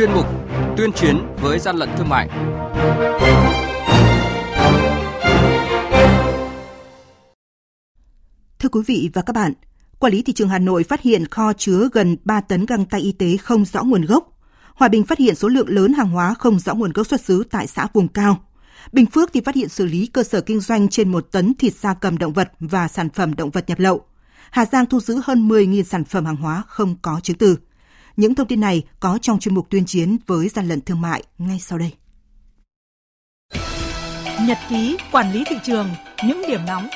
chuyên mục Tuyên chiến với gian lận thương mại. Thưa quý vị và các bạn, Quản lý thị trường Hà Nội phát hiện kho chứa gần 3 tấn găng tay y tế không rõ nguồn gốc. Hòa Bình phát hiện số lượng lớn hàng hóa không rõ nguồn gốc xuất xứ tại xã vùng cao. Bình Phước thì phát hiện xử lý cơ sở kinh doanh trên một tấn thịt da cầm động vật và sản phẩm động vật nhập lậu. Hà Giang thu giữ hơn 10.000 sản phẩm hàng hóa không có chứng từ. Những thông tin này có trong chuyên mục tuyên chiến với gian lận thương mại ngay sau đây. Nhật ký quản lý thị trường, những điểm nóng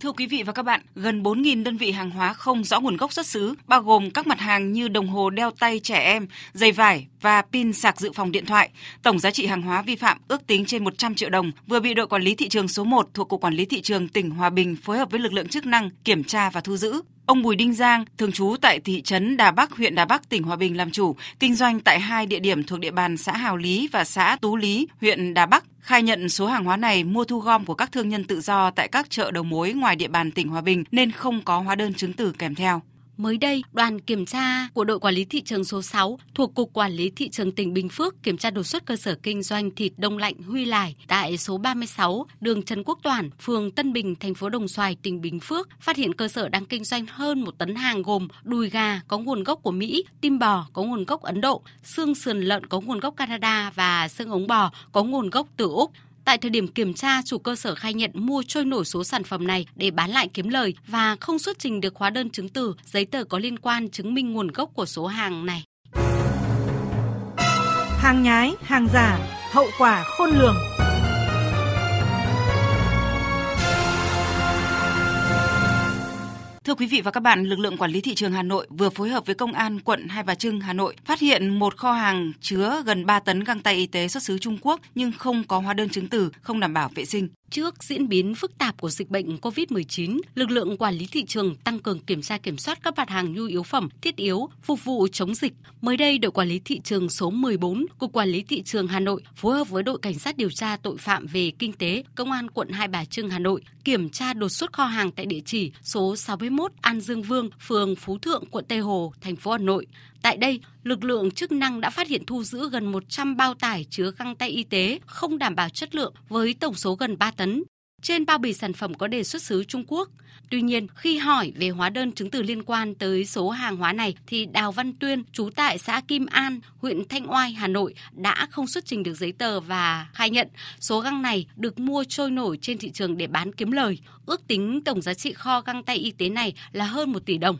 Thưa quý vị và các bạn, gần 4.000 đơn vị hàng hóa không rõ nguồn gốc xuất xứ, bao gồm các mặt hàng như đồng hồ đeo tay trẻ em, giày vải và pin sạc dự phòng điện thoại. Tổng giá trị hàng hóa vi phạm ước tính trên 100 triệu đồng, vừa bị đội quản lý thị trường số 1 thuộc Cục Quản lý Thị trường tỉnh Hòa Bình phối hợp với lực lượng chức năng kiểm tra và thu giữ. Ông Bùi Đinh Giang, thường trú tại thị trấn Đà Bắc, huyện Đà Bắc, tỉnh Hòa Bình làm chủ, kinh doanh tại hai địa điểm thuộc địa bàn xã Hào Lý và xã Tú Lý, huyện Đà Bắc, khai nhận số hàng hóa này mua thu gom của các thương nhân tự do tại các chợ đầu mối ngoài địa bàn tỉnh Hòa Bình nên không có hóa đơn chứng từ kèm theo. Mới đây, đoàn kiểm tra của đội quản lý thị trường số 6 thuộc Cục Quản lý Thị trường tỉnh Bình Phước kiểm tra đột xuất cơ sở kinh doanh thịt đông lạnh Huy Lải tại số 36 đường Trần Quốc Toản, phường Tân Bình, thành phố Đồng Xoài, tỉnh Bình Phước, phát hiện cơ sở đang kinh doanh hơn một tấn hàng gồm đùi gà có nguồn gốc của Mỹ, tim bò có nguồn gốc Ấn Độ, xương sườn lợn có nguồn gốc Canada và xương ống bò có nguồn gốc từ Úc. Tại thời điểm kiểm tra, chủ cơ sở khai nhận mua trôi nổi số sản phẩm này để bán lại kiếm lời và không xuất trình được hóa đơn chứng từ, giấy tờ có liên quan chứng minh nguồn gốc của số hàng này. Hàng nhái, hàng giả, hậu quả khôn lường. Thưa quý vị và các bạn, lực lượng quản lý thị trường Hà Nội vừa phối hợp với công an quận Hai Bà Trưng, Hà Nội phát hiện một kho hàng chứa gần 3 tấn găng tay y tế xuất xứ Trung Quốc nhưng không có hóa đơn chứng từ, không đảm bảo vệ sinh. Trước diễn biến phức tạp của dịch bệnh COVID-19, lực lượng quản lý thị trường tăng cường kiểm tra kiểm soát các mặt hàng nhu yếu phẩm, thiết yếu, phục vụ chống dịch. Mới đây, đội quản lý thị trường số 14, Cục Quản lý Thị trường Hà Nội phối hợp với đội Cảnh sát điều tra tội phạm về kinh tế, Công an quận Hai Bà Trưng, Hà Nội kiểm tra đột xuất kho hàng tại địa chỉ số 61 An Dương Vương, phường Phú Thượng, quận Tây Hồ, thành phố Hà Nội. Tại đây, lực lượng chức năng đã phát hiện thu giữ gần 100 bao tải chứa găng tay y tế không đảm bảo chất lượng với tổng số gần 3 tấn. Trên bao bì sản phẩm có đề xuất xứ Trung Quốc. Tuy nhiên, khi hỏi về hóa đơn chứng từ liên quan tới số hàng hóa này thì Đào Văn Tuyên, trú tại xã Kim An, huyện Thanh Oai, Hà Nội đã không xuất trình được giấy tờ và khai nhận số găng này được mua trôi nổi trên thị trường để bán kiếm lời. Ước tính tổng giá trị kho găng tay y tế này là hơn 1 tỷ đồng.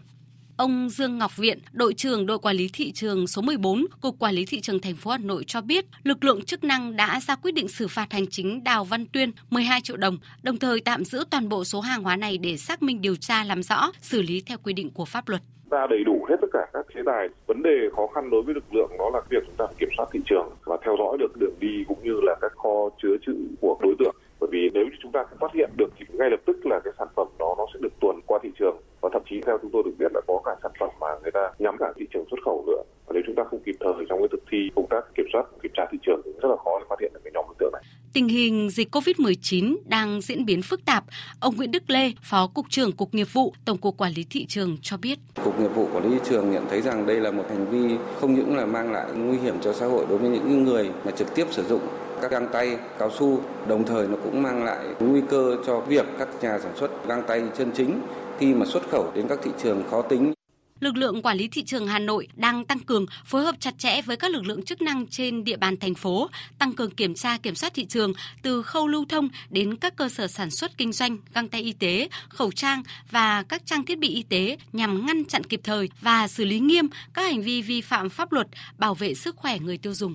Ông Dương Ngọc Viện, đội trưởng đội quản lý thị trường số 14, Cục Quản lý thị trường thành phố Hà Nội cho biết, lực lượng chức năng đã ra quyết định xử phạt hành chính Đào Văn Tuyên 12 triệu đồng, đồng thời tạm giữ toàn bộ số hàng hóa này để xác minh điều tra làm rõ, xử lý theo quy định của pháp luật ta đầy đủ hết tất cả các chế tài. Vấn đề khó khăn đối với lực lượng đó là việc chúng ta kiểm soát thị trường và theo dõi được đường đi cũng như là các kho chứa trữ của đối tượng. Bởi vì nếu như chúng ta phát hiện được thì ngay lập tức là cái sản phẩm đó nó sẽ được tuần qua thị trường và thậm chí theo chúng tôi được biết là có cả sản phẩm mà người ta nhắm cả thị trường xuất khẩu nữa và nếu chúng ta không kịp thời trong cái thực thi công tác kiểm soát kiểm tra thị trường thì rất là khó để phát hiện được cái nhóm đối tượng này. Tình hình dịch COVID-19 đang diễn biến phức tạp. Ông Nguyễn Đức Lê, Phó Cục trưởng Cục Nghiệp vụ, Tổng cục Quản lý Thị trường cho biết. Cục Nghiệp vụ Quản lý Thị trường nhận thấy rằng đây là một hành vi không những là mang lại nguy hiểm cho xã hội đối với những người mà trực tiếp sử dụng các găng tay cao su, đồng thời nó cũng mang lại nguy cơ cho việc các nhà sản xuất găng tay chân chính khi mà xuất khẩu đến các thị trường khó tính lực lượng quản lý thị trường Hà Nội đang tăng cường phối hợp chặt chẽ với các lực lượng chức năng trên địa bàn thành phố, tăng cường kiểm tra kiểm soát thị trường từ khâu lưu thông đến các cơ sở sản xuất kinh doanh găng tay y tế, khẩu trang và các trang thiết bị y tế nhằm ngăn chặn kịp thời và xử lý nghiêm các hành vi vi phạm pháp luật bảo vệ sức khỏe người tiêu dùng.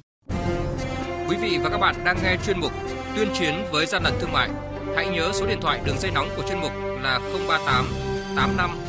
Quý vị và các bạn đang nghe chuyên mục Tuyên chiến với gian lận thương mại. Hãy nhớ số điện thoại đường dây nóng của chuyên mục là 038 85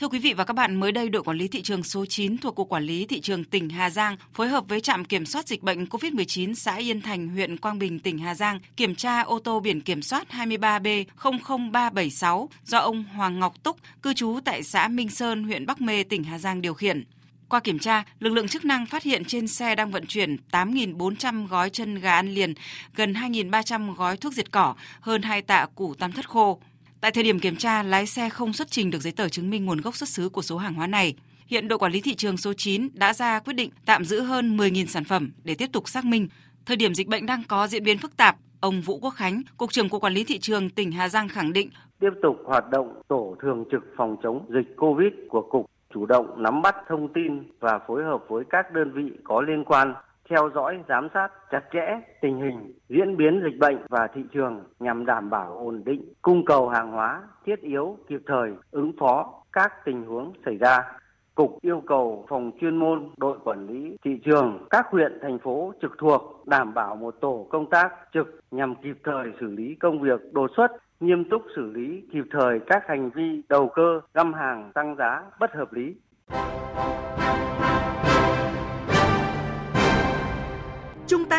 Thưa quý vị và các bạn, mới đây đội quản lý thị trường số 9 thuộc Cục Quản lý Thị trường tỉnh Hà Giang phối hợp với trạm kiểm soát dịch bệnh COVID-19 xã Yên Thành, huyện Quang Bình, tỉnh Hà Giang kiểm tra ô tô biển kiểm soát 23B00376 do ông Hoàng Ngọc Túc, cư trú tại xã Minh Sơn, huyện Bắc Mê, tỉnh Hà Giang điều khiển. Qua kiểm tra, lực lượng chức năng phát hiện trên xe đang vận chuyển 8.400 gói chân gà ăn liền, gần 2.300 gói thuốc diệt cỏ, hơn 2 tạ củ tam thất khô. Tại thời điểm kiểm tra, lái xe không xuất trình được giấy tờ chứng minh nguồn gốc xuất xứ của số hàng hóa này. Hiện đội quản lý thị trường số 9 đã ra quyết định tạm giữ hơn 10.000 sản phẩm để tiếp tục xác minh. Thời điểm dịch bệnh đang có diễn biến phức tạp, ông Vũ Quốc Khánh, Cục trưởng Cục Quản lý Thị trường tỉnh Hà Giang khẳng định tiếp tục hoạt động tổ thường trực phòng chống dịch COVID của Cục chủ động nắm bắt thông tin và phối hợp với các đơn vị có liên quan theo dõi, giám sát chặt chẽ tình hình diễn biến dịch bệnh và thị trường nhằm đảm bảo ổn định, cung cầu hàng hóa thiết yếu kịp thời ứng phó các tình huống xảy ra. Cục yêu cầu phòng chuyên môn, đội quản lý thị trường các huyện, thành phố trực thuộc đảm bảo một tổ công tác trực nhằm kịp thời xử lý công việc đột xuất, nghiêm túc xử lý kịp thời các hành vi đầu cơ găm hàng tăng giá bất hợp lý.